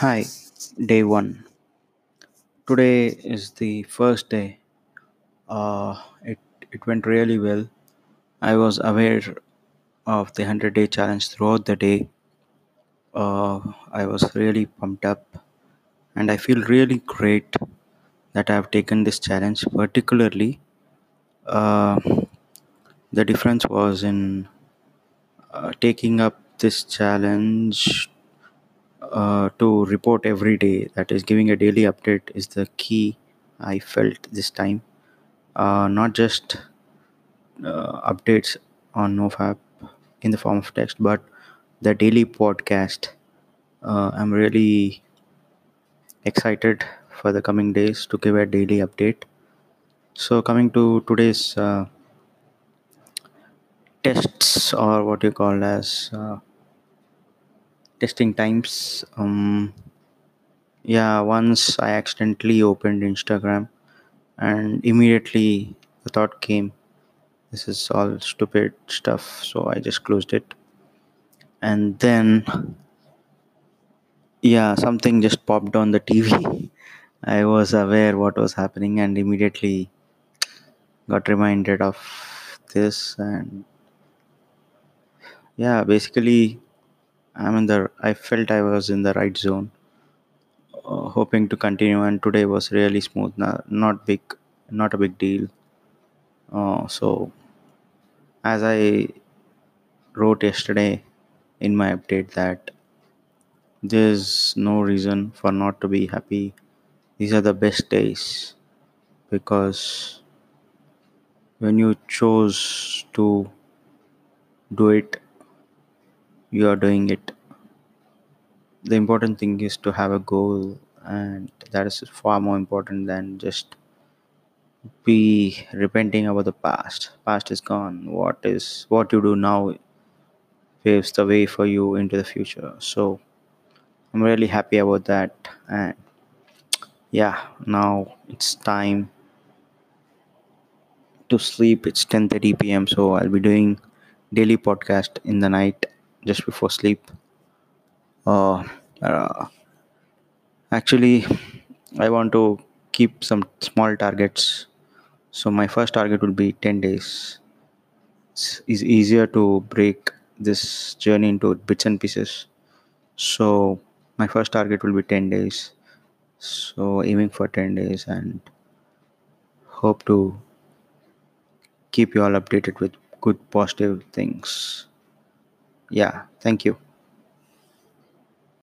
Hi, day one. Today is the first day. Uh, it it went really well. I was aware of the hundred day challenge throughout the day. Uh, I was really pumped up, and I feel really great that I have taken this challenge. Particularly, uh, the difference was in uh, taking up this challenge uh, to report every day. That is, giving a daily update is the key. I felt this time. Uh, not just uh, updates on NoFap in the form of text, but the daily podcast. Uh, I'm really excited for the coming days to give a daily update. So, coming to today's uh, tests, or what you call as testing times. Um, yeah, once I accidentally opened Instagram, and immediately the thought came, this is all stupid stuff. So I just closed it. And then yeah something just popped on the tv i was aware what was happening and immediately got reminded of this and yeah basically i'm in the i felt i was in the right zone uh, hoping to continue and today was really smooth not, not big not a big deal. Uh, so as i wrote yesterday in my update that there's no reason for not to be happy. These are the best days because when you chose to do it you are doing it. The important thing is to have a goal and that is far more important than just be repenting about the past. Past is gone. What is what you do now paves the way for you into the future. So i'm really happy about that and yeah now it's time to sleep. It's 10:30 p.m so i'll be doing daily podcast in the night just before sleep. Uh, uh, actually i want to keep some small targets. So my first target will be 10 days. It's, it's easier to break this journey into bits and pieces. So my first target will be 10 days. So aiming for 10 days and hope to keep you all updated with good positive things yeah thank you